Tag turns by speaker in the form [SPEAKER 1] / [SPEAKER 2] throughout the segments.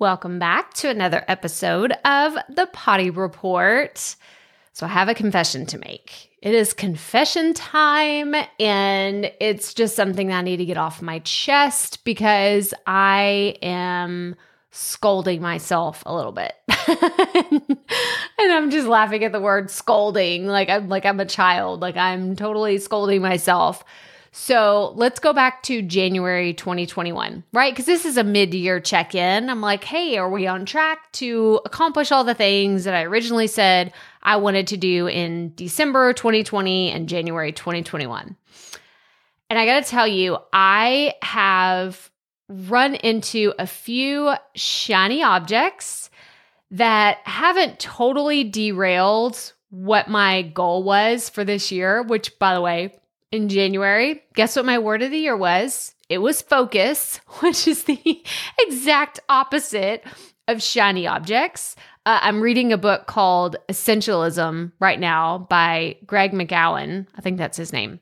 [SPEAKER 1] Welcome back to another episode of the Potty Report. So, I have a confession to make. It is confession time, and it's just something that I need to get off my chest because I am scolding myself a little bit. and I'm just laughing at the word scolding like I'm like I'm a child, like I'm totally scolding myself so let's go back to January 2021, right? Because this is a mid year check in. I'm like, hey, are we on track to accomplish all the things that I originally said I wanted to do in December 2020 and January 2021? And I got to tell you, I have run into a few shiny objects that haven't totally derailed what my goal was for this year, which, by the way, in January. Guess what my word of the year was? It was focus, which is the exact opposite of shiny objects. Uh, I'm reading a book called Essentialism right now by Greg McKeown. I think that's his name.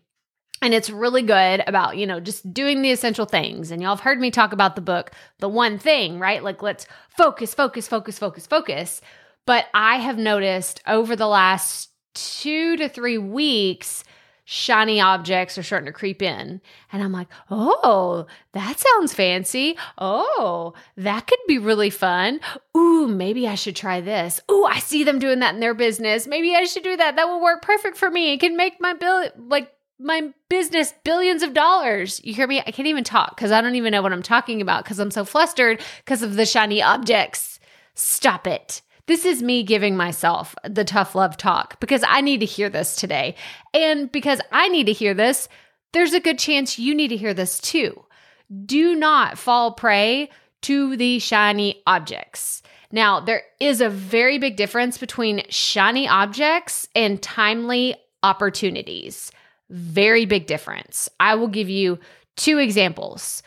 [SPEAKER 1] And it's really good about, you know, just doing the essential things. And y'all have heard me talk about the book, The One Thing, right? Like, let's focus, focus, focus, focus, focus. But I have noticed over the last two to three weeks, shiny objects are starting to creep in. And I'm like, oh, that sounds fancy. Oh, that could be really fun. Ooh, maybe I should try this. Ooh, I see them doing that in their business. Maybe I should do that. That will work perfect for me. It can make my bill, like, my business billions of dollars. You hear me? I can't even talk because I don't even know what I'm talking about because I'm so flustered because of the shiny objects. Stop it. This is me giving myself the tough love talk because I need to hear this today. And because I need to hear this, there's a good chance you need to hear this too. Do not fall prey to the shiny objects. Now, there is a very big difference between shiny objects and timely opportunities. Very big difference. I will give you two examples.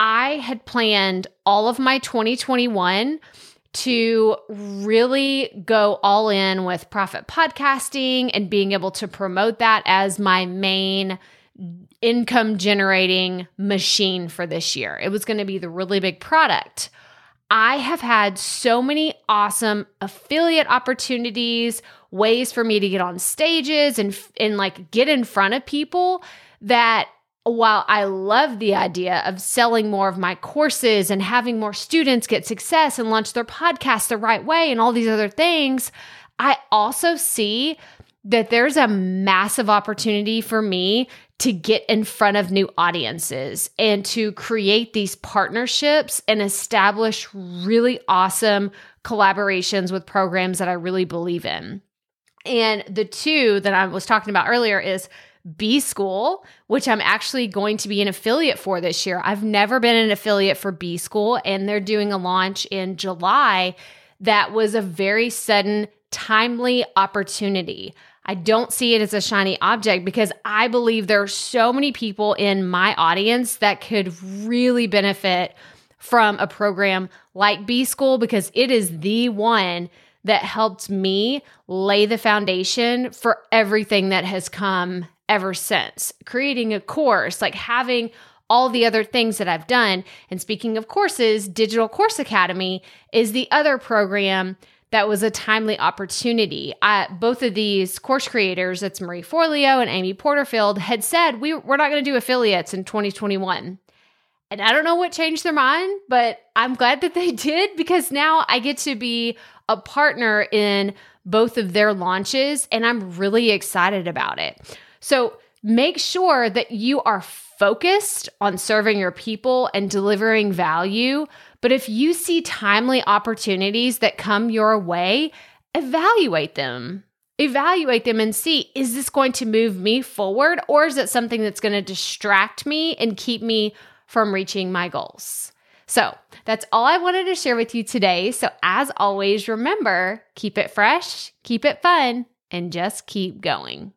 [SPEAKER 1] I had planned all of my 2021 to really go all in with profit podcasting and being able to promote that as my main income generating machine for this year. It was going to be the really big product. I have had so many awesome affiliate opportunities, ways for me to get on stages and and like get in front of people that while I love the idea of selling more of my courses and having more students get success and launch their podcast the right way and all these other things, I also see that there's a massive opportunity for me to get in front of new audiences and to create these partnerships and establish really awesome collaborations with programs that I really believe in. And the two that I was talking about earlier is B School, which I'm actually going to be an affiliate for this year. I've never been an affiliate for B School, and they're doing a launch in July that was a very sudden, timely opportunity. I don't see it as a shiny object because I believe there are so many people in my audience that could really benefit from a program like B School because it is the one that helped me lay the foundation for everything that has come ever since. Creating a course, like having all the other things that I've done. And speaking of courses, Digital Course Academy is the other program that was a timely opportunity. I, both of these course creators, it's Marie Forleo and Amy Porterfield, had said we, we're not going to do affiliates in 2021. And I don't know what changed their mind, but I'm glad that they did because now I get to be a partner in both of their launches and I'm really excited about it. So make sure that you are focused on serving your people and delivering value. But if you see timely opportunities that come your way, evaluate them. Evaluate them and see is this going to move me forward or is it something that's going to distract me and keep me from reaching my goals? So that's all I wanted to share with you today. So, as always, remember keep it fresh, keep it fun, and just keep going.